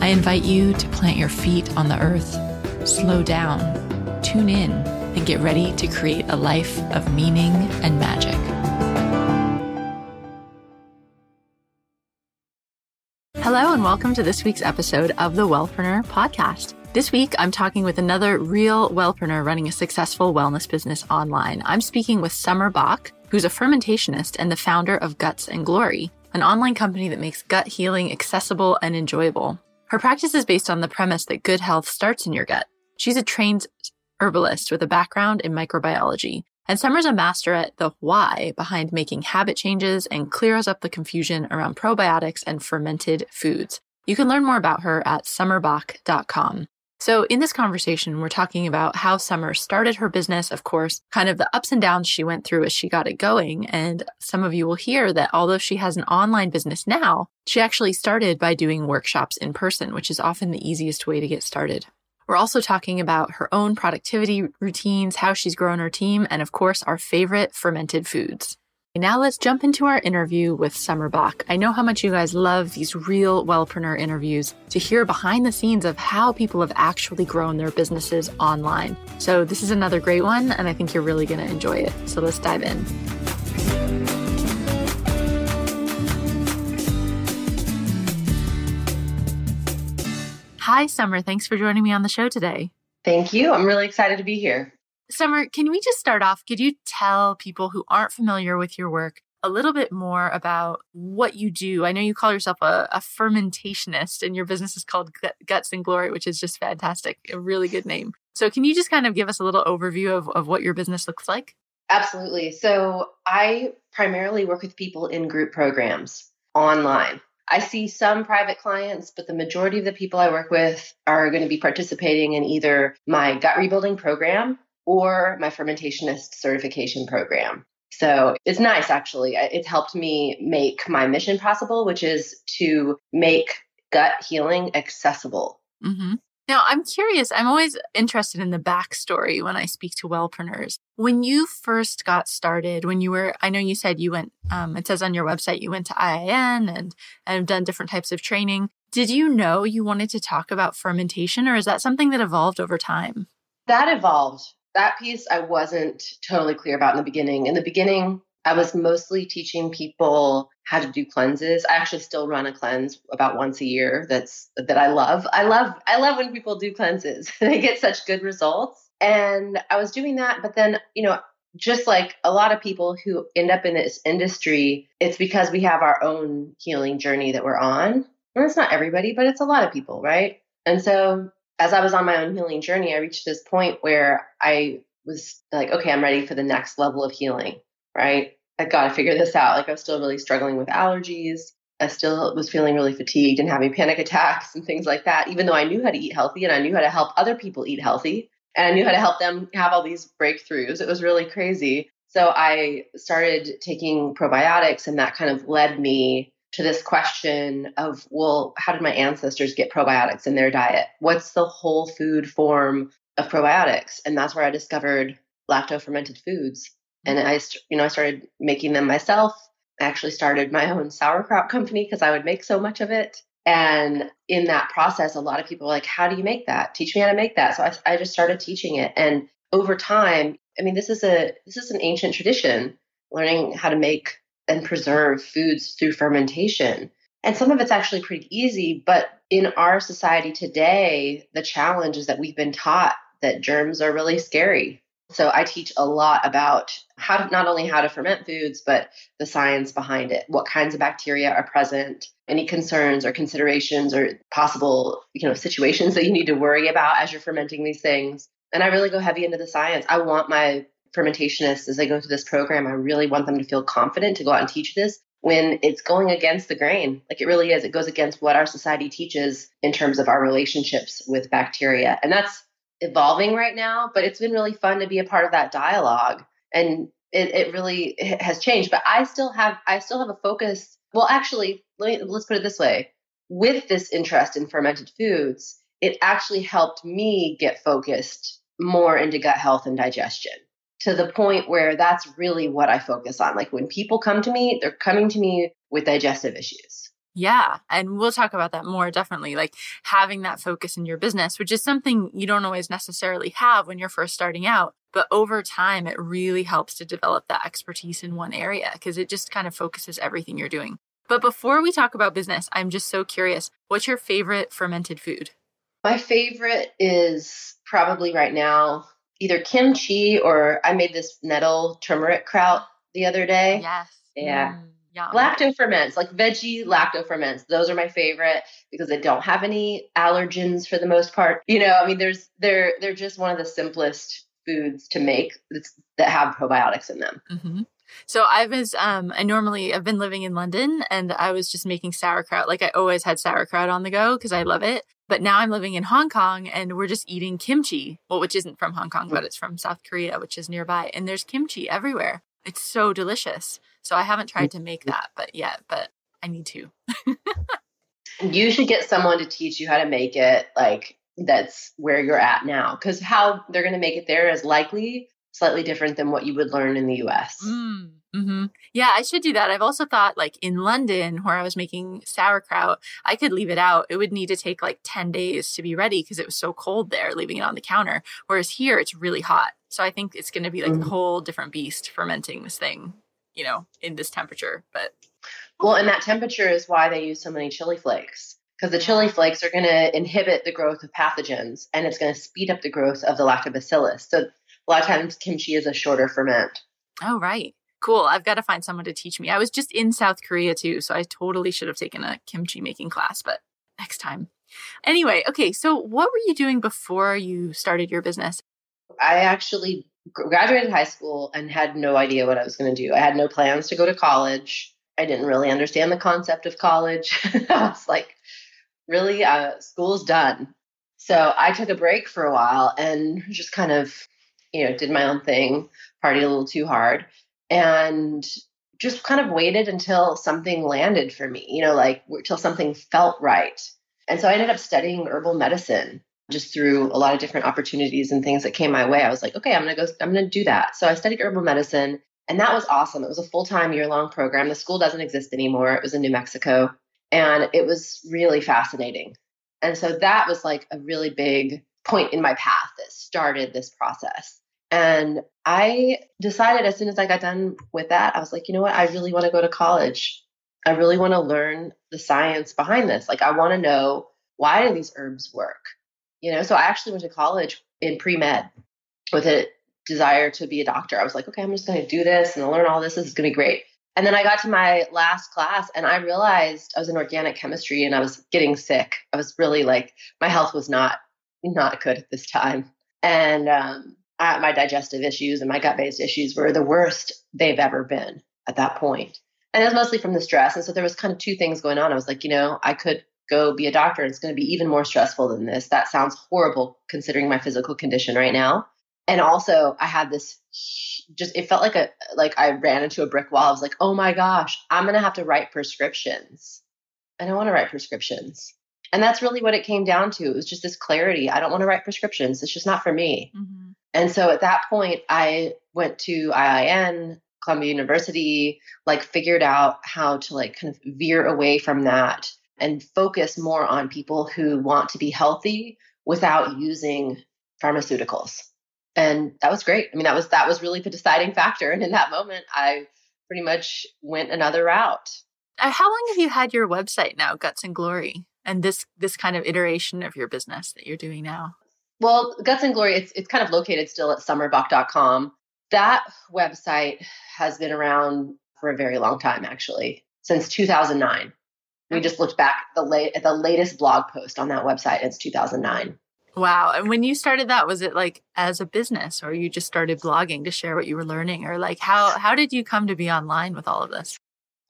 I invite you to plant your feet on the earth, slow down, tune in, and get ready to create a life of meaning and magic. Hello, and welcome to this week's episode of the Wellpreneur podcast. This week, I'm talking with another real wellpreneur running a successful wellness business online. I'm speaking with Summer Bock, who's a fermentationist and the founder of Guts and Glory, an online company that makes gut healing accessible and enjoyable. Her practice is based on the premise that good health starts in your gut. She's a trained herbalist with a background in microbiology, and Summer's a master at the why behind making habit changes and clears up the confusion around probiotics and fermented foods. You can learn more about her at summerbock.com. So, in this conversation, we're talking about how Summer started her business, of course, kind of the ups and downs she went through as she got it going. And some of you will hear that although she has an online business now, she actually started by doing workshops in person, which is often the easiest way to get started. We're also talking about her own productivity routines, how she's grown her team, and of course, our favorite fermented foods. Now let's jump into our interview with Summer Bock. I know how much you guys love these real wellpreneur interviews to hear behind the scenes of how people have actually grown their businesses online. So this is another great one, and I think you're really going to enjoy it. So let's dive in. Hi, Summer. Thanks for joining me on the show today. Thank you. I'm really excited to be here. Summer, can we just start off? Could you tell people who aren't familiar with your work a little bit more about what you do? I know you call yourself a, a fermentationist, and your business is called Guts and Glory, which is just fantastic. A really good name. So, can you just kind of give us a little overview of, of what your business looks like? Absolutely. So, I primarily work with people in group programs online. I see some private clients, but the majority of the people I work with are going to be participating in either my gut rebuilding program or my fermentationist certification program. So it's nice, actually. It's helped me make my mission possible, which is to make gut healing accessible. Mm-hmm. Now, I'm curious. I'm always interested in the backstory when I speak to wellpreneurs. When you first got started, when you were, I know you said you went, um, it says on your website you went to IIN and, and have done different types of training. Did you know you wanted to talk about fermentation, or is that something that evolved over time? That evolved that piece I wasn't totally clear about in the beginning. In the beginning, I was mostly teaching people how to do cleanses. I actually still run a cleanse about once a year that's that I love. I love I love when people do cleanses. they get such good results. And I was doing that, but then, you know, just like a lot of people who end up in this industry, it's because we have our own healing journey that we're on. And it's not everybody, but it's a lot of people, right? And so as I was on my own healing journey, I reached this point where I was like, okay, I'm ready for the next level of healing, right? I got to figure this out. Like, I was still really struggling with allergies. I still was feeling really fatigued and having panic attacks and things like that, even though I knew how to eat healthy and I knew how to help other people eat healthy and I knew how to help them have all these breakthroughs. It was really crazy. So I started taking probiotics, and that kind of led me to this question of, well, how did my ancestors get probiotics in their diet? What's the whole food form of probiotics? And that's where I discovered lacto fermented foods. And mm-hmm. I, you know, I started making them myself. I actually started my own sauerkraut company because I would make so much of it. And in that process, a lot of people were like, how do you make that? Teach me how to make that. So I, I just started teaching it. And over time, I mean, this is a, this is an ancient tradition, learning how to make and preserve foods through fermentation. And some of it's actually pretty easy, but in our society today, the challenge is that we've been taught that germs are really scary. So I teach a lot about how to not only how to ferment foods, but the science behind it. What kinds of bacteria are present, any concerns or considerations or possible, you know, situations that you need to worry about as you're fermenting these things. And I really go heavy into the science. I want my fermentationists as they go through this program, I really want them to feel confident to go out and teach this when it's going against the grain. Like it really is. It goes against what our society teaches in terms of our relationships with bacteria. And that's evolving right now, but it's been really fun to be a part of that dialogue. And it, it really has changed. But I still have I still have a focus. Well, actually, let me, let's put it this way. With this interest in fermented foods, it actually helped me get focused more into gut health and digestion to the point where that's really what I focus on. Like when people come to me, they're coming to me with digestive issues. Yeah. And we'll talk about that more definitely. Like having that focus in your business, which is something you don't always necessarily have when you're first starting out. But over time, it really helps to develop that expertise in one area because it just kind of focuses everything you're doing. But before we talk about business, I'm just so curious what's your favorite fermented food? My favorite is probably right now either kimchi or I made this nettle turmeric kraut the other day. Yes. Yeah. Mm. Yum. Lacto ferments, like veggie lacto ferments. Those are my favorite because they don't have any allergens for the most part. You know, I mean, there's they're they're just one of the simplest foods to make that have probiotics in them. Mm-hmm. So I was um I normally I've been living in London and I was just making sauerkraut. Like I always had sauerkraut on the go because I love it. But now I'm living in Hong Kong and we're just eating kimchi, well, which isn't from Hong Kong, but it's from South Korea, which is nearby. And there's kimchi everywhere. It's so delicious. So I haven't tried to make that but yet, but I need to. you should get someone to teach you how to make it like that's where you're at now because how they're going to make it there is likely slightly different than what you would learn in the US. Mm. Mm-hmm. Yeah, I should do that. I've also thought, like in London, where I was making sauerkraut, I could leave it out. It would need to take like 10 days to be ready because it was so cold there, leaving it on the counter. Whereas here, it's really hot. So I think it's going to be like mm-hmm. a whole different beast fermenting this thing, you know, in this temperature. But well, and that temperature is why they use so many chili flakes because the chili flakes are going to inhibit the growth of pathogens and it's going to speed up the growth of the lactobacillus. So a lot of times kimchi is a shorter ferment. Oh, right cool. I've got to find someone to teach me. I was just in South Korea too, so I totally should have taken a kimchi making class, but next time. Anyway, okay, so what were you doing before you started your business? I actually graduated high school and had no idea what I was going to do. I had no plans to go to college. I didn't really understand the concept of college. I was like, really, uh, school's done. So I took a break for a while and just kind of, you know, did my own thing, partied a little too hard and just kind of waited until something landed for me, you know, like until something felt right. And so I ended up studying herbal medicine just through a lot of different opportunities and things that came my way. I was like, okay, I'm going to go, I'm going to do that. So I studied herbal medicine and that was awesome. It was a full time year long program. The school doesn't exist anymore. It was in New Mexico and it was really fascinating. And so that was like a really big point in my path that started this process. And I decided as soon as I got done with that, I was like, you know what? I really want to go to college. I really want to learn the science behind this. Like, I want to know why do these herbs work? You know, so I actually went to college in pre med with a desire to be a doctor. I was like, okay, I'm just going to do this and learn all this. This is going to be great. And then I got to my last class and I realized I was in organic chemistry and I was getting sick. I was really like, my health was not not good at this time. And um, uh, my digestive issues and my gut based issues were the worst they've ever been at that point. And it was mostly from the stress. And so there was kind of two things going on. I was like, you know, I could go be a doctor. and It's going to be even more stressful than this. That sounds horrible considering my physical condition right now. And also, I had this just it felt like a like I ran into a brick wall. I was like, "Oh my gosh, I'm going to have to write prescriptions." I don't want to write prescriptions. And that's really what it came down to. It was just this clarity. I don't want to write prescriptions. It's just not for me. Mm-hmm. And so at that point, I went to IIN, Columbia University, like figured out how to like kind of veer away from that and focus more on people who want to be healthy without using pharmaceuticals. And that was great. I mean, that was that was really the deciding factor. And in that moment, I pretty much went another route. Uh, how long have you had your website now, Guts and Glory, and this this kind of iteration of your business that you're doing now? Well, Guts and Glory, it's, it's kind of located still at summerbock.com. That website has been around for a very long time, actually, since 2009. We just looked back at the, late, at the latest blog post on that website. It's 2009. Wow. And when you started that, was it like as a business or you just started blogging to share what you were learning or like how how did you come to be online with all of this?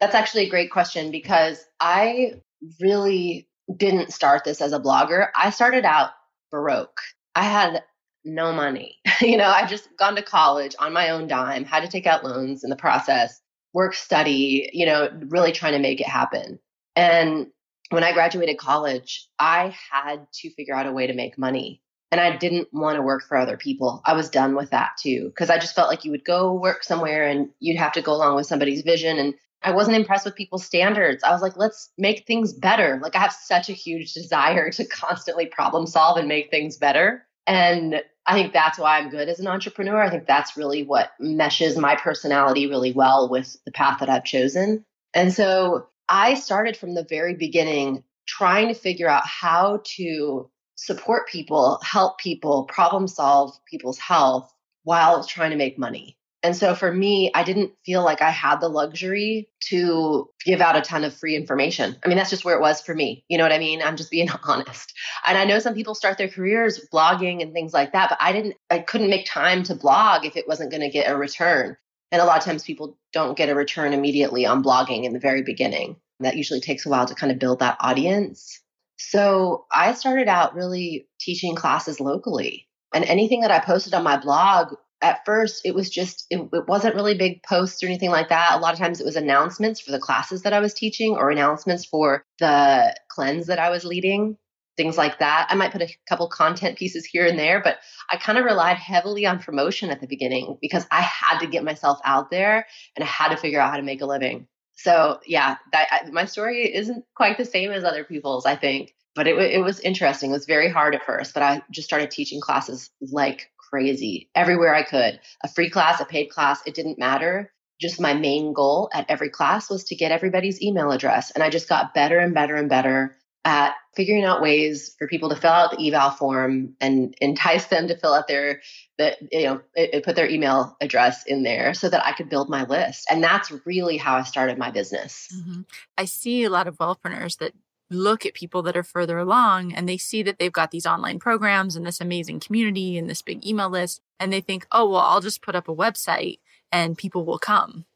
That's actually a great question because I really didn't start this as a blogger. I started out broke. I had no money. you know, I just gone to college on my own dime, had to take out loans in the process, work, study, you know, really trying to make it happen. And when I graduated college, I had to figure out a way to make money. And I didn't want to work for other people. I was done with that too, because I just felt like you would go work somewhere and you'd have to go along with somebody's vision. And I wasn't impressed with people's standards. I was like, let's make things better. Like, I have such a huge desire to constantly problem solve and make things better. And I think that's why I'm good as an entrepreneur. I think that's really what meshes my personality really well with the path that I've chosen. And so I started from the very beginning trying to figure out how to support people, help people, problem solve people's health while trying to make money. And so for me, I didn't feel like I had the luxury to give out a ton of free information. I mean, that's just where it was for me. You know what I mean? I'm just being honest. And I know some people start their careers blogging and things like that, but I didn't, I couldn't make time to blog if it wasn't going to get a return. And a lot of times people don't get a return immediately on blogging in the very beginning. That usually takes a while to kind of build that audience. So I started out really teaching classes locally. And anything that I posted on my blog at first it was just it, it, wasn't really big posts or anything like that. A lot of times it was announcements for the classes that i was teaching or announcements for the cleanse that i was leading things like that. I might put a couple content pieces here and there but i kind of relied heavily on promotion at the beginning because i had to get myself out there and i had to figure out how to make a living. So yeah that, I, my story isn't quite the same as other people's i think but it, it was interesting. It was very hard at first but i just started teaching classes like crazy everywhere I could. A free class, a paid class, it didn't matter. Just my main goal at every class was to get everybody's email address. And I just got better and better and better at figuring out ways for people to fill out the eval form and entice them to fill out their the you know it, it put their email address in there so that I could build my list and that's really how I started my business. Mm-hmm. I see a lot of wellpreneurs that look at people that are further along and they see that they've got these online programs and this amazing community and this big email list and they think oh well i'll just put up a website and people will come.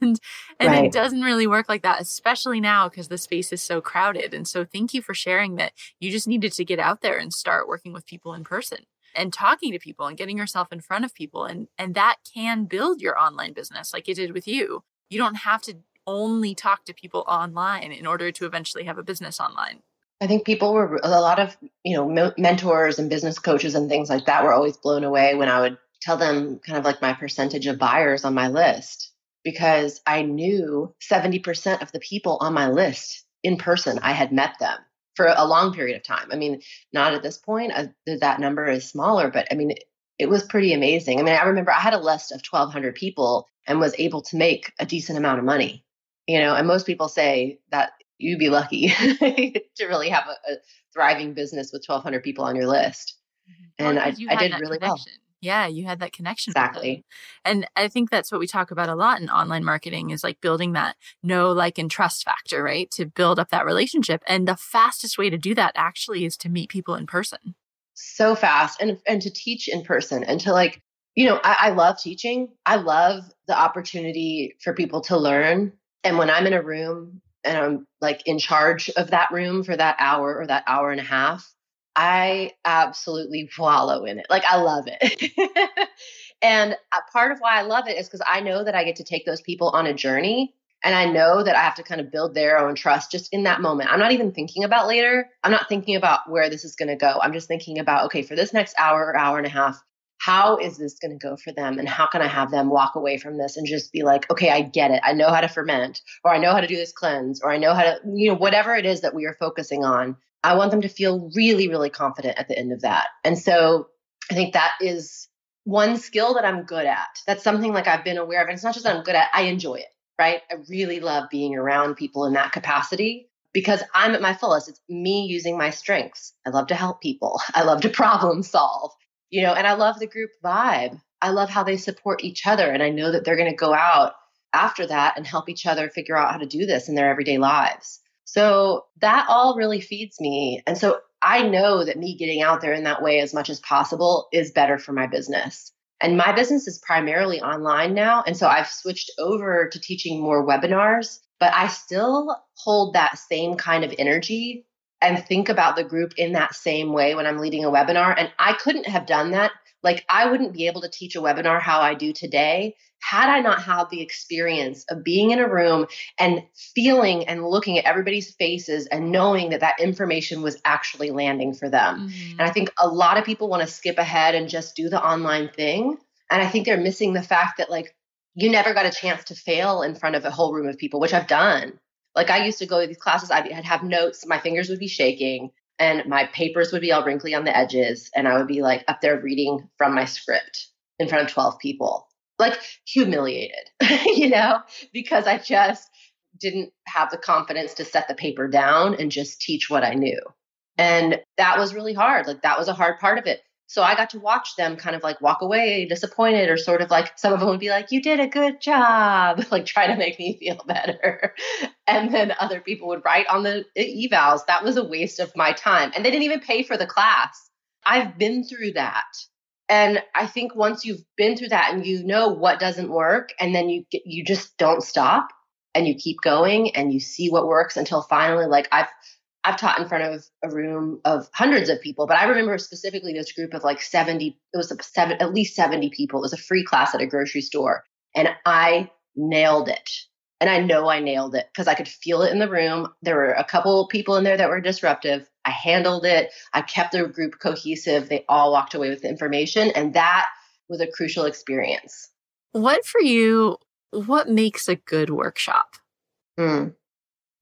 And and right. it doesn't really work like that especially now because the space is so crowded. And so thank you for sharing that you just needed to get out there and start working with people in person and talking to people and getting yourself in front of people. And and that can build your online business like it did with you. You don't have to only talk to people online in order to eventually have a business online? I think people were a lot of, you know, mentors and business coaches and things like that were always blown away when I would tell them kind of like my percentage of buyers on my list because I knew 70% of the people on my list in person, I had met them for a long period of time. I mean, not at this point, uh, that number is smaller, but I mean, it, it was pretty amazing. I mean, I remember I had a list of 1,200 people and was able to make a decent amount of money you know and most people say that you'd be lucky to really have a, a, thriving business with 1200 people on your list. Mm-hmm. and I, I did really connection. well yeah you had that connection exactly. And i think that's what we talk about a lot in online marketing is like building that know like and trust factor right? To build up that relationship. And the fastest way to do that actually is to meet people in person. So fast and and to teach in person and to like you know I, I love teaching. I love the opportunity for people to learn and when I'm in a room and I'm like in charge of that room for that hour or that hour and a half, I absolutely wallow in it. Like I love it. and uh, part of why I love it is because I know that I get to take those people on a journey and I know that I have to kind of build their own trust just in that moment. I'm not even thinking about later. I'm not thinking about where this is going to go. I'm just thinking about, okay, for this next hour or hour and a half, how is this going to go for them and how can i have them walk away from this and just be like okay i get it i know how to ferment or i know how to do this cleanse or i know how to you know whatever it is that we are focusing on i want them to feel really really confident at the end of that and so i think that is one skill that i'm good at that's something like i've been aware of and it's not just that i'm good at i enjoy it right i really love being around people in that capacity because I'm at my fullest. It's me using my strengths. I love to help people. I love to problem solve you know, and I love the group vibe. I love how they support each other. And I know that they're going to go out after that and help each other figure out how to do this in their everyday lives. So that all really feeds me. And so I know that me getting out there in that way as much as possible is better for my business. And my business is primarily online now. And so I've switched over to teaching more webinars, but I still hold that same kind of energy and think about the group in that same way when I'm leading a webinar. And I couldn't have done that. Like, I wouldn't be able to teach a webinar how I do today had I not had the experience of being in a room and feeling and looking at everybody's faces and knowing that that information was actually landing for them. Mm-hmm. And I think a lot of people want to skip ahead and just do the online thing. And I think they're missing the fact that, like, you never got a chance to fail in front of a whole room of people, which I've done. Like, I used to go to these classes, I'd have notes, my fingers would be shaking, and my papers would be all wrinkly on the edges. And I would be like up there reading from my script in front of 12 people like humiliated, you know, because I just didn't have the confidence to set the paper down and just teach what I knew. And that was really hard. Like that was a hard part of it. So I got to watch them kind of like walk away disappointed or sort of like some of them would be like, You did a good job, like try to make me feel better. And then other people would write on the evals. That was a waste of my time. And they didn't even pay for the class. I've been through that. And I think once you've been through that and you know what doesn't work, and then you you just don't stop and you keep going and you see what works until finally, like I've I've taught in front of a room of hundreds of people, but I remember specifically this group of like 70, it was seven, at least 70 people. It was a free class at a grocery store. And I nailed it. And I know I nailed it because I could feel it in the room. There were a couple people in there that were disruptive. I handled it. I kept the group cohesive. They all walked away with the information. And that was a crucial experience. What for you, what makes a good workshop? Hmm.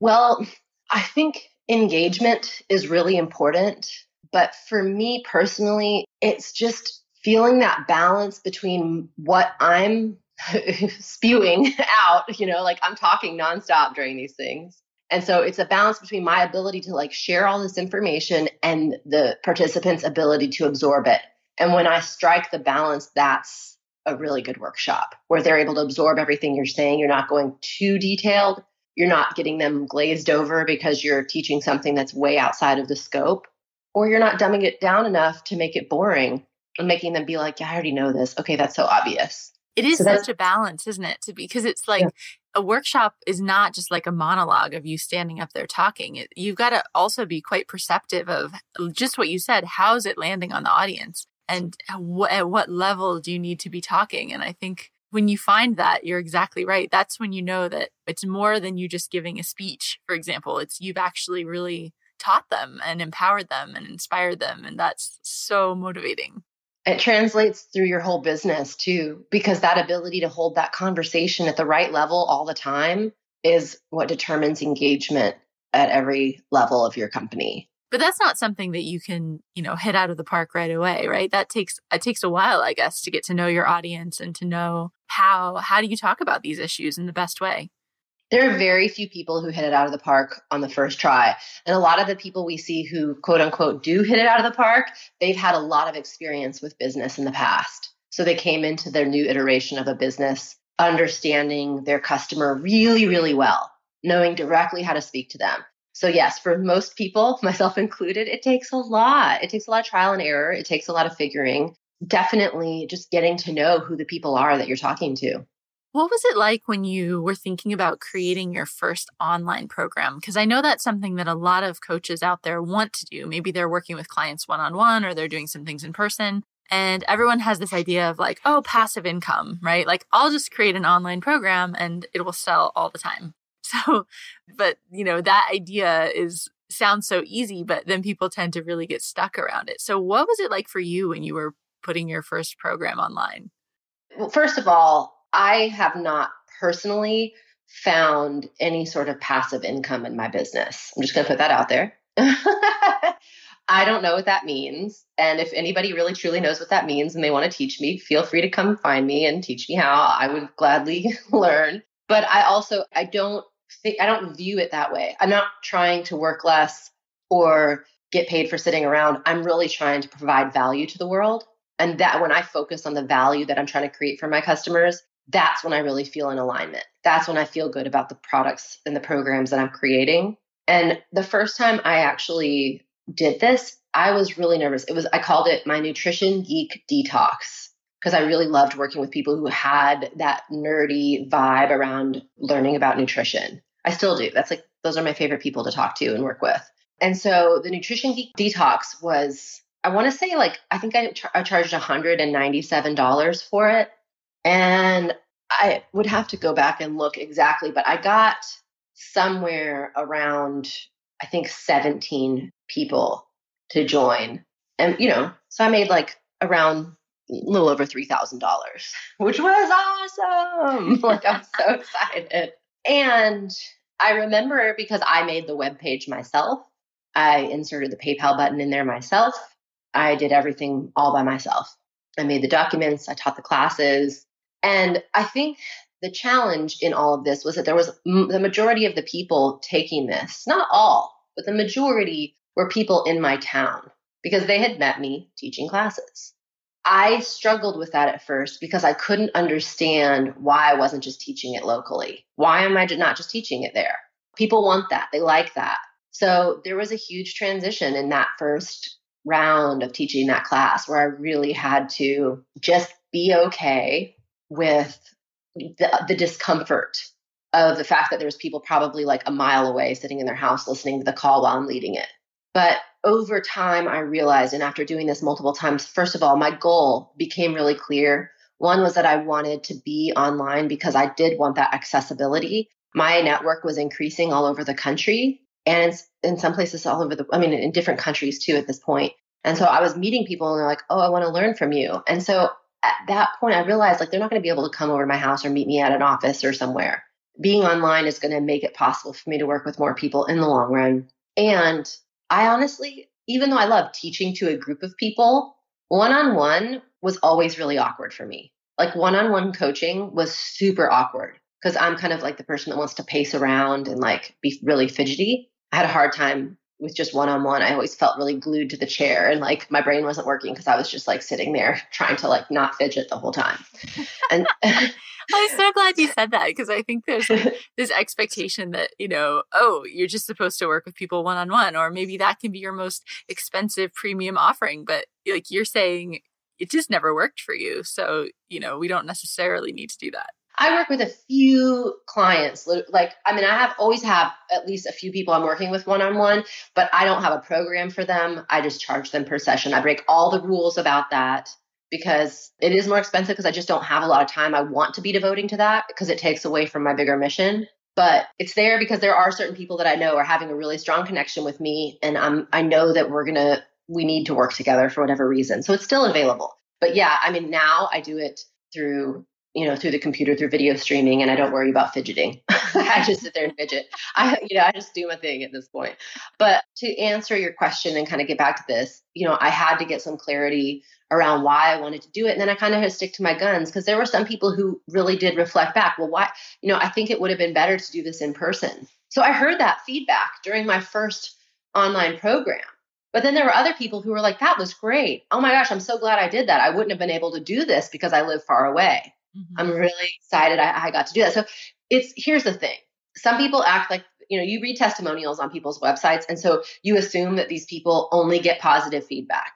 Well, I think engagement is really important. But for me personally, it's just feeling that balance between what I'm spewing out, you know, like I'm talking nonstop during these things. And so it's a balance between my ability to like share all this information and the participants' ability to absorb it. And when I strike the balance, that's a really good workshop where they're able to absorb everything you're saying. You're not going too detailed. You're not getting them glazed over because you're teaching something that's way outside of the scope, or you're not dumbing it down enough to make it boring and making them be like, yeah, I already know this. Okay, that's so obvious. It is so such a balance, isn't it? To be because it's like yeah. a workshop is not just like a monologue of you standing up there talking. It, you've got to also be quite perceptive of just what you said. How's it landing on the audience, and uh, wh- at what level do you need to be talking? And I think when you find that, you're exactly right. That's when you know that it's more than you just giving a speech. For example, it's you've actually really taught them and empowered them and inspired them, and that's so motivating it translates through your whole business too because that ability to hold that conversation at the right level all the time is what determines engagement at every level of your company but that's not something that you can you know hit out of the park right away right that takes it takes a while i guess to get to know your audience and to know how how do you talk about these issues in the best way there are very few people who hit it out of the park on the first try. And a lot of the people we see who quote unquote do hit it out of the park, they've had a lot of experience with business in the past. So they came into their new iteration of a business understanding their customer really, really well, knowing directly how to speak to them. So, yes, for most people, myself included, it takes a lot. It takes a lot of trial and error. It takes a lot of figuring. Definitely just getting to know who the people are that you're talking to. What was it like when you were thinking about creating your first online program? Because I know that's something that a lot of coaches out there want to do. Maybe they're working with clients one on one or they're doing some things in person. And everyone has this idea of like, oh, passive income, right? Like, I'll just create an online program and it will sell all the time. So, but you know, that idea is sounds so easy, but then people tend to really get stuck around it. So, what was it like for you when you were putting your first program online? Well, first of all, I have not personally found any sort of passive income in my business. I'm just going to put that out there. I don't know what that means. And if anybody really truly knows what that means and they want to teach me, feel free to come find me and teach me how. I would gladly learn. But I also I don't I don't view it that way. I'm not trying to work less or get paid for sitting around. I'm really trying to provide value to the world. And that when I focus on the value that I'm trying to create for my customers, that's when I really feel in alignment. That's when I feel good about the products and the programs that I'm creating. And the first time I actually did this, I was really nervous. It was, I called it my nutrition geek detox because I really loved working with people who had that nerdy vibe around learning about nutrition. I still do. That's like, those are my favorite people to talk to and work with. And so the Nutrition Geek Detox was, I want to say, like, I think I, char- I charged $197 for it. And I would have to go back and look exactly, but I got somewhere around, I think, 17 people to join. And, you know, so I made like around a little over $3,000, which was awesome. like, I'm so excited. And I remember because I made the web page myself, I inserted the PayPal button in there myself. I did everything all by myself. I made the documents, I taught the classes. And I think the challenge in all of this was that there was m- the majority of the people taking this, not all, but the majority were people in my town because they had met me teaching classes. I struggled with that at first because I couldn't understand why I wasn't just teaching it locally. Why am I not just teaching it there? People want that. They like that. So there was a huge transition in that first round of teaching that class where I really had to just be okay with the, the discomfort of the fact that there was people probably like a mile away sitting in their house listening to the call while I'm leading it. But over time, I realized, and after doing this multiple times, first of all, my goal became really clear. One was that I wanted to be online because I did want that accessibility. My network was increasing all over the country and in some places all over the, I mean, in different countries too at this point. And so I was meeting people and they're like, oh, I want to learn from you. And so at that point, I realized like they're not going to be able to come over to my house or meet me at an office or somewhere. Being online is going to make it possible for me to work with more people in the long run. And I honestly, even though I love teaching to a group of people, one on one was always really awkward for me. Like one on one coaching was super awkward because I'm kind of like the person that wants to pace around and like be really fidgety. I had a hard time with just one on one. I always felt really glued to the chair and like my brain wasn't working because I was just like sitting there trying to like not fidget the whole time. And I'm so glad you said that because I think there's this expectation that, you know, oh, you're just supposed to work with people one on one, or maybe that can be your most expensive premium offering. But like you're saying, it just never worked for you. So, you know, we don't necessarily need to do that. I work with a few clients. Like, I mean, I have always have at least a few people I'm working with one on one, but I don't have a program for them. I just charge them per session. I break all the rules about that because it is more expensive because I just don't have a lot of time I want to be devoting to that because it takes away from my bigger mission. But it's there because there are certain people that I know are having a really strong connection with me and I'm I know that we're going to we need to work together for whatever reason. So it's still available. But yeah, I mean now I do it through you know, through the computer, through video streaming, and I don't worry about fidgeting. I just sit there and fidget. I, you know, I just do my thing at this point. But to answer your question and kind of get back to this, you know, I had to get some clarity around why I wanted to do it. And then I kind of had to stick to my guns because there were some people who really did reflect back. Well, why, you know, I think it would have been better to do this in person. So I heard that feedback during my first online program. But then there were other people who were like, that was great. Oh my gosh, I'm so glad I did that. I wouldn't have been able to do this because I live far away. Mm-hmm. I'm really excited I, I got to do that. So it's here's the thing. Some people act like you know you read testimonials on people's websites and so you assume that these people only get positive feedback.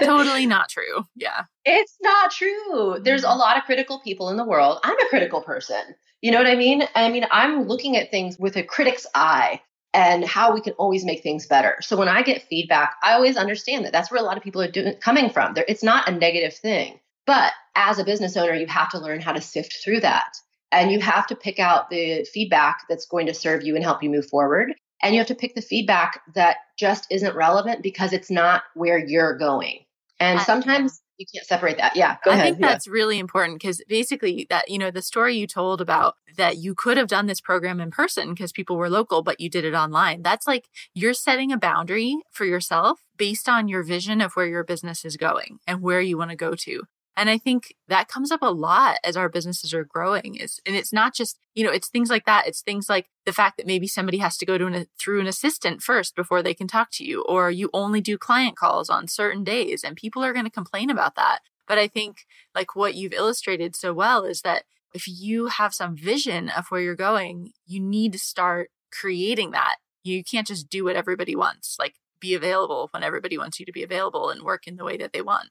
Totally not true. Yeah. It's not true. There's a mm-hmm. lot of critical people in the world. I'm a critical person. You know what i mean? I mean i'm looking at things with a critic's eye and how we can always make things better. So when i get feedback i always understand that that's where a lot of people are doing, coming from. There, it's not a negative thing but as a business owner, you have to learn how to sift through that. And you have to pick out the feedback that's going to serve you and help you move forward. And you have to pick the feedback that just isn't relevant because it's not where you're going. And sometimes you can't separate that. Yeah, go I ahead. I think that's really important because basically that, you know, the story you told about that you could have done this program in person because people were local, but you did it online. That's like you're setting a boundary for yourself based on your vision of where your business is going and where you want to go to. And I think that comes up a lot as our businesses are growing is, and it's not just, you know, it's things like that. It's things like the fact that maybe somebody has to go to an, through an assistant first before they can talk to you, or you only do client calls on certain days and people are going to complain about that. But I think like what you've illustrated so well is that if you have some vision of where you're going, you need to start creating that. You can't just do what everybody wants, like be available when everybody wants you to be available and work in the way that they want.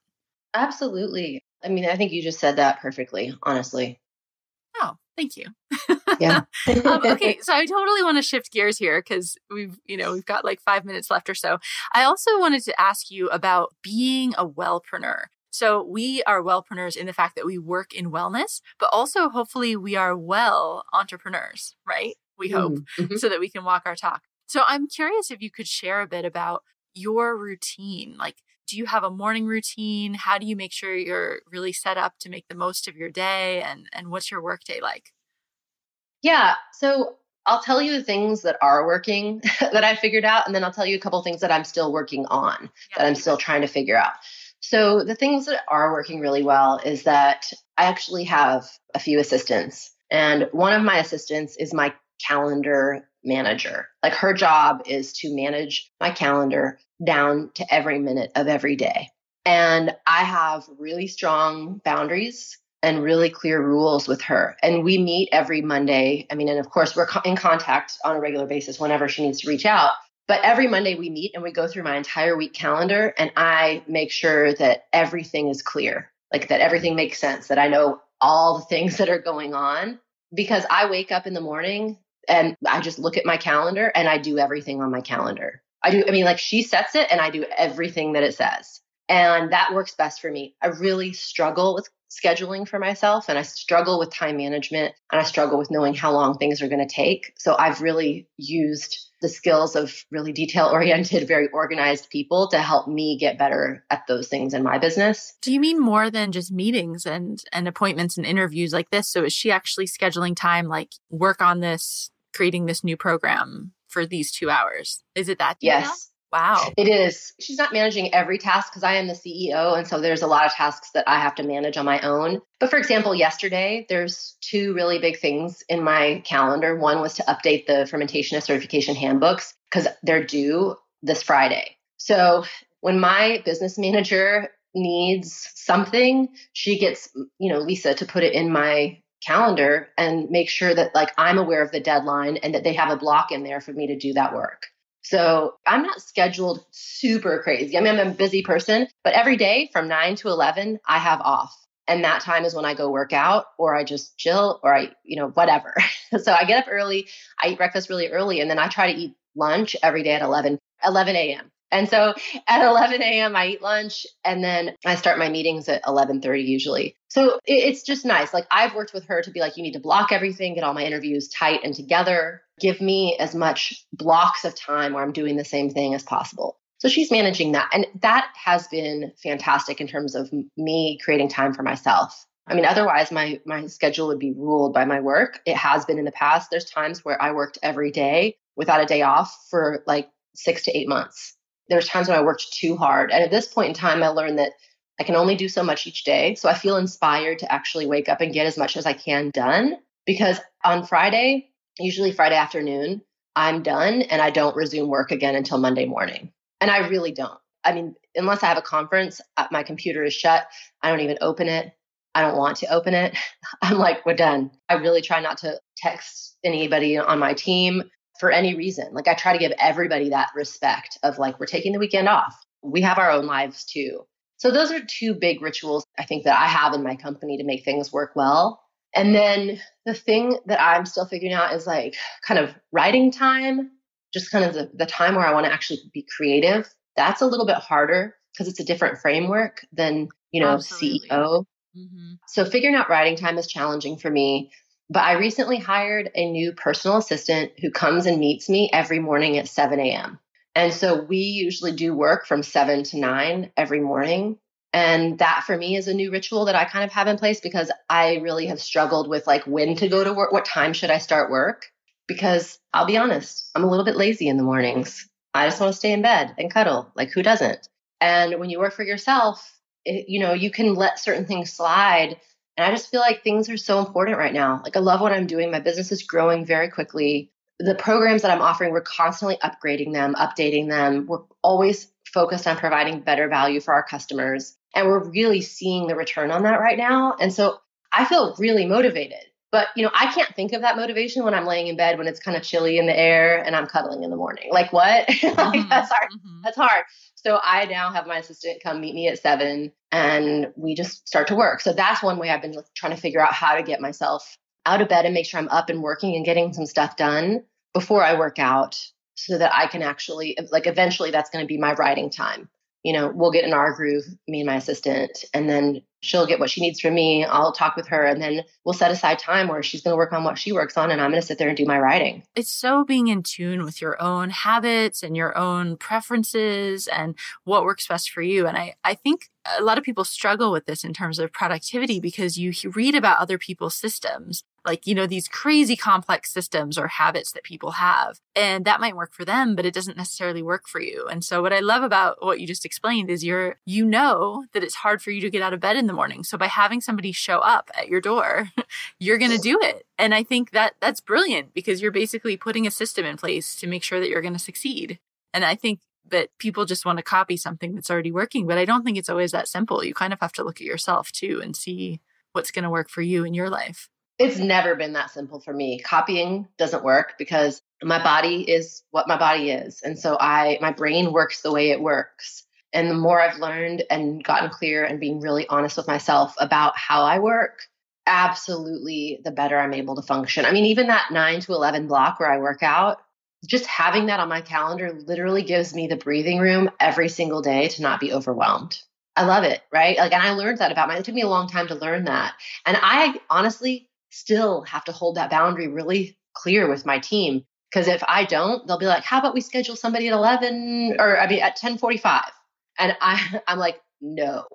Absolutely I mean, I think you just said that perfectly, honestly. Oh, thank you. Yeah. um, okay, so I totally want to shift gears here because we've, you know, we've got like five minutes left or so. I also wanted to ask you about being a wellpreneur. So we are wellpreneurs in the fact that we work in wellness, but also hopefully we are well entrepreneurs, right? We hope Mm-hmm. so that we can walk our talk. So I'm curious if you could share a bit about your routine. Like, do you have a morning routine? How do you make sure you're really set up to make the most of your day? And and what's your workday like? Yeah. So I'll tell you the things that are working that I figured out, and then I'll tell you a couple things that I'm still working on that I'm still trying to figure out. So the things that are working really well is that I actually have a few assistants, and one of my assistants is my calendar manager. Like her job is to manage my calendar down to every minute of every day. And I have really strong boundaries and really clear rules with her. And we meet every Monday. I mean, and of course, we're in contact on a regular basis whenever she needs to reach out. But every Monday we meet and we go through my entire week calendar and I make sure that everything is clear, like that everything makes sense, that I know all the things that are going on because I wake up in the morning and I just look at my calendar and I do everything on my calendar. I do, I mean, like she sets it and I do everything that it says. And that works best for me. I really struggle with scheduling for myself and I struggle with time management and I struggle with knowing how long things are going to take. So I've really used the skills of really detail oriented, very organized people to help me get better at those things in my business. Do you mean more than just meetings and and appointments and interviews like this? So is she actually scheduling time like work on this, creating this new program for these 2 hours? Is it that? Yes. Wow. It is. She's not managing every task because I am the CEO. And so there's a lot of tasks that I have to manage on my own. But for example, yesterday, there's two really big things in my calendar. One was to update the fermentation and certification handbooks because they're due this Friday. So when my business manager needs something, she gets, you know, Lisa to put it in my calendar and make sure that like I'm aware of the deadline and that they have a block in there for me to do that work. So I'm not scheduled super crazy. I mean, I'm a busy person, but every day from 9 to 11, I have off. And that time is when I go work out or I just chill or I, you know, whatever. so I get up early, I eat breakfast really early, and then I try to eat lunch every day at 11, 11 a.m. And so at 11 a.m. I eat lunch and then I start my meetings at 11:30 usually. So it's just nice. Like I've worked with her to be like you need to block everything, get all my interviews tight and together, give me as much blocks of time where I'm doing the same thing as possible. So she's managing that and that has been fantastic in terms of me creating time for myself. I mean otherwise my my schedule would be ruled by my work. It has been in the past. There's times where I worked every day without a day off for like 6 to 8 months there's times when I worked too hard. And at this point in time, I learned that I can only do so much each day. So I feel inspired to actually wake up and get as much as I can done because on Friday, usually Friday afternoon, I'm done and I don't resume work again until Monday morning. And I really don't. I mean, unless I have a conference, uh, my computer is shut. I don't even open it. I don't want to open it. I'm like, we're done. I really try not to text anybody on my team for any reason. Like I try to give everybody that respect of like, we're taking the weekend off. We have our own lives too. So those are two big rituals I think that I have in my company to make things work well. And then the thing that I'm still figuring out is like kind of writing time, just kind of the, the time where I want to actually be creative. That's a little bit harder because it's a different framework than, you know, Absolutely. CEO. Mm-hmm. So figuring out writing time is challenging for me. But I recently hired a new personal assistant who comes and meets me every morning at 7 a.m. And so we usually do work from 7 to 9 every morning. And that for me is a new ritual that I kind of have in place because I really have struggled with like when to go to work, what time should I start work? Because I'll be honest, I'm a little bit lazy in the mornings. I just want to stay in bed and cuddle. Like who doesn't? And when you work for yourself, it, you know, you can let certain things slide and I just feel like things are so important right now. Like I love what I'm doing. My business is growing very quickly. The programs that I'm offering, we're constantly upgrading them, updating them. We're always focused on providing better value for our customers. And we're really seeing the return on that right now. And so I feel really motivated. But you know, I can't think of that motivation when I'm laying in bed when it's kind of chilly in the air and I'm cuddling in the morning. Like what? like Mhm, that's hard. mhm. That's hard. So I now have my assistant come meet me at seven and we just start to work. So that's one way I've been trying to figure out how to get myself out of bed and make sure I'm up and working and getting some stuff done before I work out so that I can actually, like, eventually that's going to be my writing time you know, we'll get in our groove, me and my assistant, and then she'll get what she needs from me. I'll talk with her, and then we'll set aside time where she's going to work on what she works on, and I'm going to sit there and do my writing. It's so being in tune with your own habits and your own preferences and what works best for you. And I, I think a lot of people struggle with this in terms of productivity because you read about other people's systems like, you know, these crazy complex systems or habits that people have. And that might work for them, but it doesn't necessarily work for you. And so what I love about what you just explained is you're, you know that it's hard for you to get out of bed in the morning. So by having somebody show up at your door, you're going to do it. And I think that that's brilliant because you're basically putting a system in place to make sure that you're going to succeed. And I think that people just want to copy something that's already working, but I don't think it's always that simple. You kind of have to look at yourself too and see what's going to work for you in your life. It's never been that simple for me. Copying doesn't work because my body is what my body is. And so I my brain works the way it works. And the more I've learned and gotten clear and being really honest with myself about how I work, absolutely the better I'm able to function. I mean, even that 9 to 11 block where I work out, just having that on my calendar literally gives me the breathing room every single day to not be overwhelmed. I love it, right? Like, and I learned that about my, it took me a long time to learn that. And I honestly still have to hold that boundary really clear with my team because if I don't, they'll be like, "How about we schedule somebody at 11 or I mean at 10:45?" And I I'm like, "No."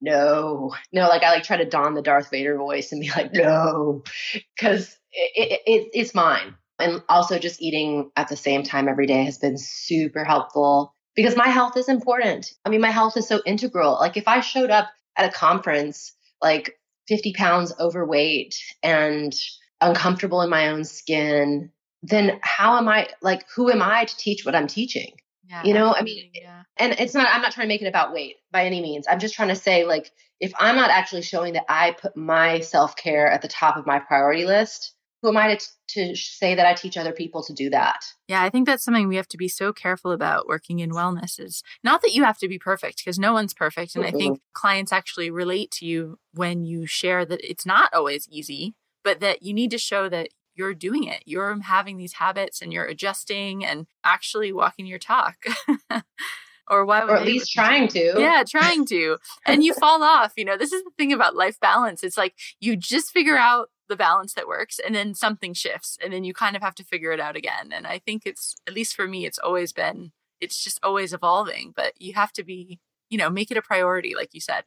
No, no, like I like try to don the Darth Vader voice and be like, no, because it, it, it, it's mine. And also, just eating at the same time every day has been super helpful because my health is important. I mean, my health is so integral. Like, if I showed up at a conference like 50 pounds overweight and uncomfortable in my own skin, then how am I like who am I to teach what I'm teaching? Yeah, you know, I mean, yeah. and it's not, I'm not trying to make it about weight by any means. I'm just trying to say, like, if I'm not actually showing that I put my self care at the top of my priority list, who am I to, to say that I teach other people to do that? Yeah, I think that's something we have to be so careful about working in wellness is not that you have to be perfect because no one's perfect. And mm-hmm. I think clients actually relate to you when you share that it's not always easy, but that you need to show that you're doing it. You're having these habits and you're adjusting and actually walking your talk. or why or at least trying to yeah trying to and you fall off you know this is the thing about life balance it's like you just figure out the balance that works and then something shifts and then you kind of have to figure it out again. And i think it's at least for me it's always been it's just always evolving but you have to be you know make it a priority like you said.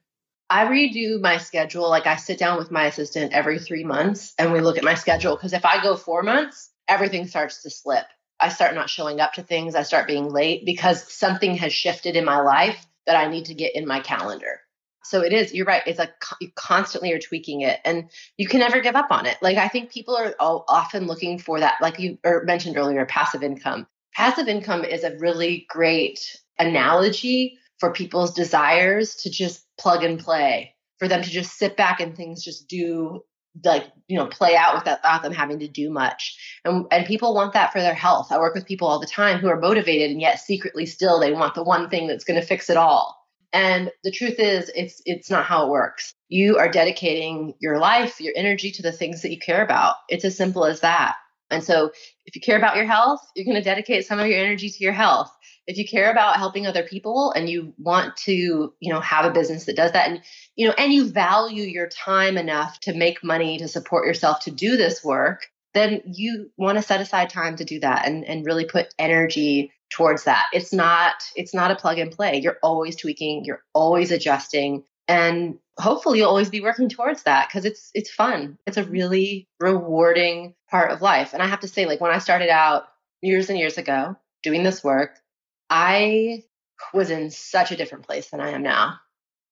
I redo my schedule. Like i sit down with my assistant every three months and we look at my schedule because if i go four months everything starts to slip. I start not showing up to things. I start being late because something has shifted in my life that i need to get in my calendar so it is, you're right. It's like you constantly are tweaking it and you can never give up on it. Like I think people are often looking for that, like you mentioned earlier, passive income. Passive income is a really great analogy for people's desires to just plug and play, for them to just sit back and things just do like you know play out without them having to do much and and people want that for their health i work with people all the time who are motivated and yet secretly still they want the one thing that's going to fix it all and the truth is, it's it's not how it works. You are dedicating your life, your energy to the things that you care about. It's as simple as that. And so, if you care about your health, you're going to dedicate some of your energy to your health. If you care about helping other people and you want to, you know, have a business that does that and you know, and you value your time enough to make money to support yourself to do this work, then you want to set aside time to do that and and really put energy towards that. It's not it's not a plug and play. You're always tweaking, you're always adjusting and hopefully you'll always be working towards that because it's it's fun. It's a really rewarding part of life. And I have to say like when I started out years and years ago doing this work, I was in such a different place than I am now.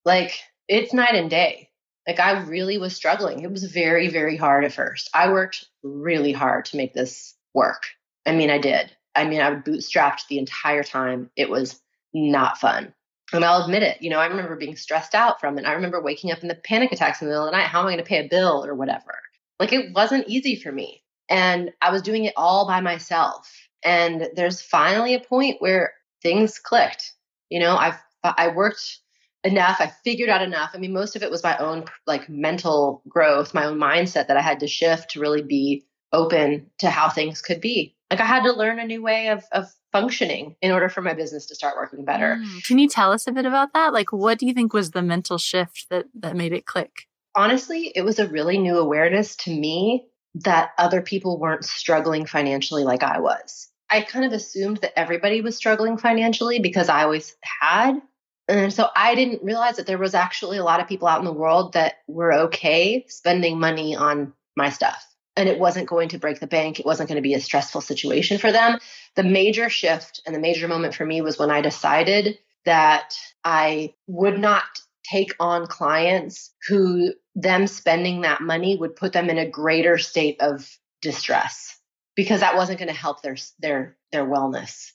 Like it's night and day. Like I really was struggling. It was very very hard at first. I worked really hard to make this work. I mean, I did. I mean, I bootstrapped the entire time. It was not fun. And I'll admit it, you know, I remember being stressed out from it. I remember waking up in the panic attacks in the middle of the night. How am I going to pay a bill or whatever? Like it wasn't easy for me. And I was doing it all by myself. And there's finally a point where things clicked. You know, I've I worked enough. I figured out enough. I mean, most of it was my own like mental growth, my own mindset that I had to shift to really be open to how things could be. Like I had to learn a new way of of functioning in order for my business to start working better. Mm. Can you tell us a bit about that? Like what do you think was the mental shift that that made it click? Honestly, it was a really new awareness to me that other people weren't struggling financially like I was. I kind of assumed that everybody was struggling financially because I always had. And so I didn't realize that there was actually a lot of people out in the world that were okay spending money on my stuff. And it wasn't going to break the bank. It wasn't going to be a stressful situation for them. The major shift and the major moment for me was when I decided that I would not take on clients who them spending that money would put them in a greater state of distress because that wasn't going to help their their their wellness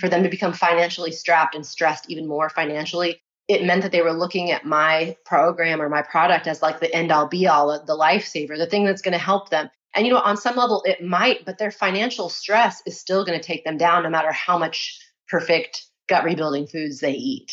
for them to become financially strapped and stressed even more financially it meant that they were looking at my program or my product as like the end all be all the lifesaver the thing that's going to help them. And you know on some level it might but their financial stress is still going to take them down no matter how much perfect gut rebuilding foods they eat.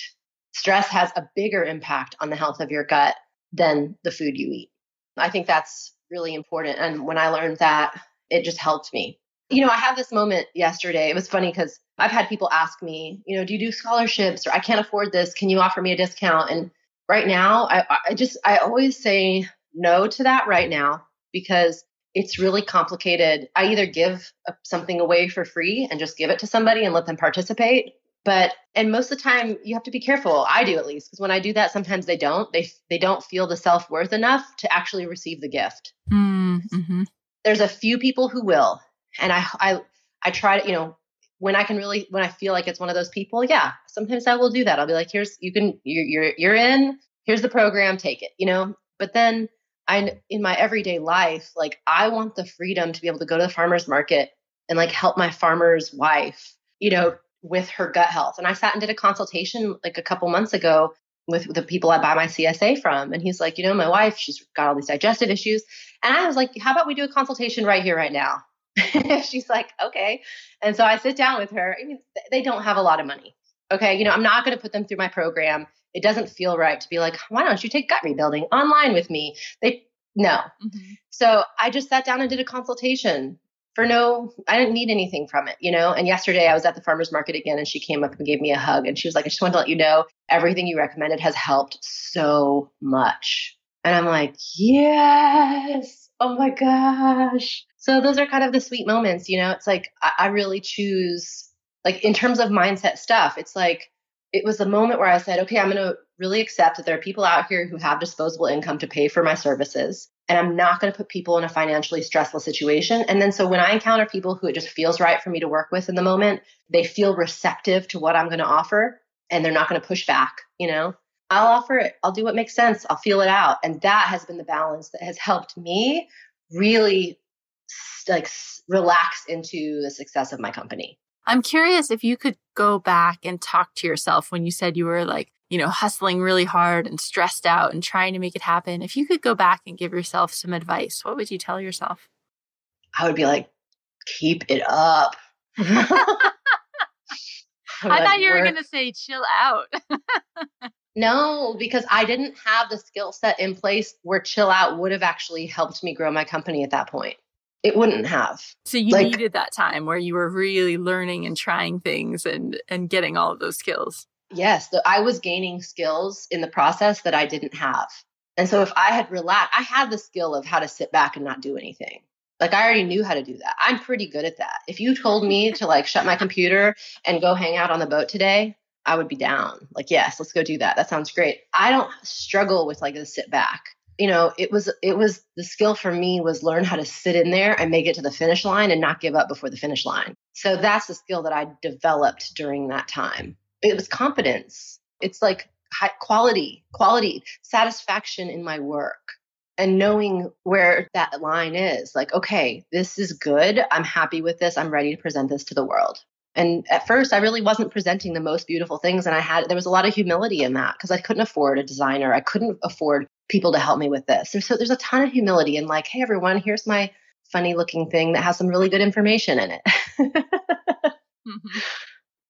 Stress has a bigger impact on the health of your gut than the food you eat. I think that's really important and when i learned that it just helped me. You know, I had this moment yesterday. It was funny because I've had people ask me, you know, do you do scholarships or I can't afford this? Can you offer me a discount? And right now, I, I just, I always say no to that right now because it's really complicated. I either give something away for free and just give it to somebody and let them participate. But and most of the time you have to be careful. I do at least because when I do that, sometimes they don't. They they don't feel the self worth enough to actually receive the gift. Mm-hmm there's a few people who will and i i i try to you know when i can really when i feel like it's one of those people yeah sometimes i will do that i'll be like here's you can you're you're, you're in here's the program take it you know but then i in my everyday life like i want the freedom to be able to go to the farmers market and like help my farmer's wife you know with her gut health and i sat and did a consultation like a couple months ago with the people I buy my CSA from. And he's like, you know, my wife, she's got all these digestive issues. And I was like, how about we do a consultation right here, right now? she's like, okay. And so I sit down with her. I mean, they don't have a lot of money. Okay. You know, I'm not going to put them through my program. It doesn't feel right to be like, why don't you take gut rebuilding online with me? They, no. Mm-hmm. So I just sat down and did a consultation for no, I didn't need anything from it, you know? And yesterday I was at the farmer's market again and she came up and gave me a hug and she was like, I just wanted to let you know everything you recommended has helped so much. And I'm like, yes. Oh my gosh. So those are kind of the sweet moments, you know? It's like I, I really choose, like in terms of mindset stuff, it's like, it was a moment where I said, okay, I'm going to really accept that there are people out here who have disposable income to pay for my services and I'm not going to put people in a financially stressful situation. And then so when I encounter people who it just feels right for me to work with in the moment, they feel receptive to what I'm going to offer and they're not going to push back, you know. I'll offer it. I'll do what makes sense. I'll feel it out. And that has been the balance that has helped me really like relax into the success of my company. I'm curious if you could go back and talk to yourself when you said you were like you know, hustling really hard and stressed out and trying to make it happen, if you could go back and give yourself some advice, what would you tell yourself? I would be like, keep it up. I, I thought you were going to say chill out. no, because I didn't have the skill set in place where chill out would have actually helped me grow my company at that point. It wouldn't have. So you like, needed that time where you were really learning and trying things and and getting all of those skills. Yes, the, I was gaining skills in the process that I didn't have. And so if I had relaxed, I had the skill of how to sit back and not do anything. Like I already knew how to do that. I'm pretty good at that. If you told me to like shut my computer and go hang out on the boat today, I would be down. Like, yes, let's go do that. That sounds great. I don't struggle with like a sit back. You know, it was it was the skill for me was learn how to sit in there and make it to the finish line and not give up before the finish line. So that's the skill that I developed during that time it was confidence. It's like high quality, quality, satisfaction in my work and knowing where that line is like, okay, this is good. I'm happy with this. I'm ready to present this to the world. And at first, I really wasn't presenting the most beautiful things. And I had, there was a lot of humility in that because I couldn't afford a designer. I couldn't afford people to help me with this. There's, so there's a ton of humility in like, hey, everyone, here's my funny looking thing that has some really good information in it. mm-hmm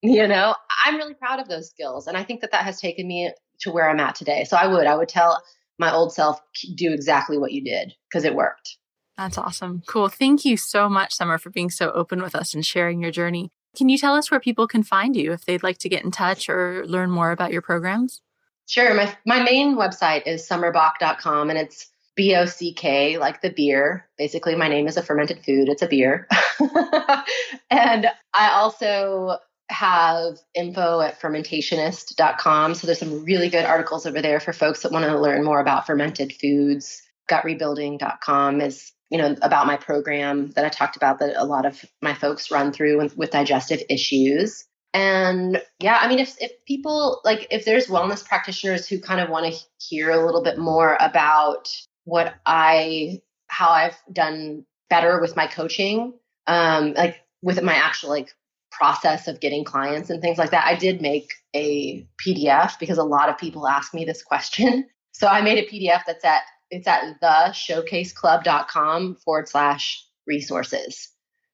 You know, I'm really proud of those skills. And I think that that has taken me to where I'm at today. So I would, I would tell my old self, do exactly what you did because it worked. That's awesome. Cool. Thank you so much, Summer, for being so open with us and sharing your journey. Can you tell us where people can find you if they'd like to get in touch or learn more about your programs? Sure. My, my main website is summerbock.com and it's B O C K, like the beer. Basically, my name is a fermented food. It's a beer. and I also have info at fermentationist.com. So there's some really good articles over there for folks that want to learn more about fermented foods. Gutrebuilding.com is, you know, about my program that I talked about that a lot of my folks run through with, with digestive issues. And yeah, I mean, if, if people like, if there's wellness practitioners who kind of want to hear a little bit more about what I, how I've done better with my coaching, um, like with my actual like process of getting clients and things like that, I did make a PDF because a lot of people ask me this question. So I made a PDF that's at it's at the theshowcaseclub.com forward slash resources.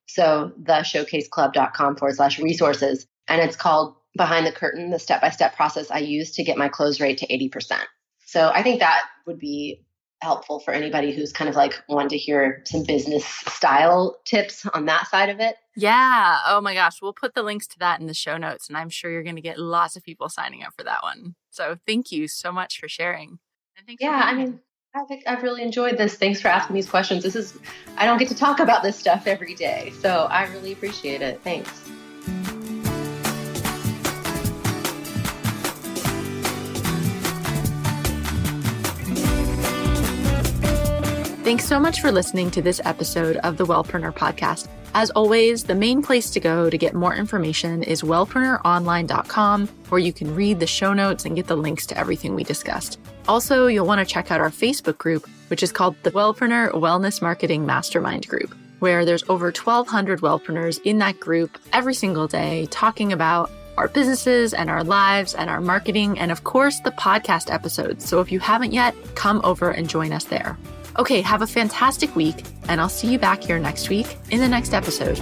So the theshowcaseclub.com forward slash resources. And it's called Behind the Curtain, the step by step process I use to get my close rate to 80%. So I think that would be helpful for anybody who's kind of like wanting to hear some business style tips on that side of it. Yeah. Oh my gosh. We'll put the links to that in the show notes, and I'm sure you're going to get lots of people signing up for that one. So thank you so much for sharing. yeah. I mean, I've, I've really enjoyed this. Thanks for asking these questions. This is, I don't get to talk about this stuff every day. So I really appreciate it. Thanks. Thanks so much for listening to this episode of the Wellpreneur podcast. As always, the main place to go to get more information is wellpreneuronline.com, where you can read the show notes and get the links to everything we discussed. Also, you'll want to check out our Facebook group, which is called the Wellpreneur Wellness Marketing Mastermind Group, where there's over 1,200 wellpreneurs in that group every single day talking about our businesses and our lives and our marketing, and of course, the podcast episodes. So if you haven't yet, come over and join us there. Okay, have a fantastic week, and I'll see you back here next week in the next episode.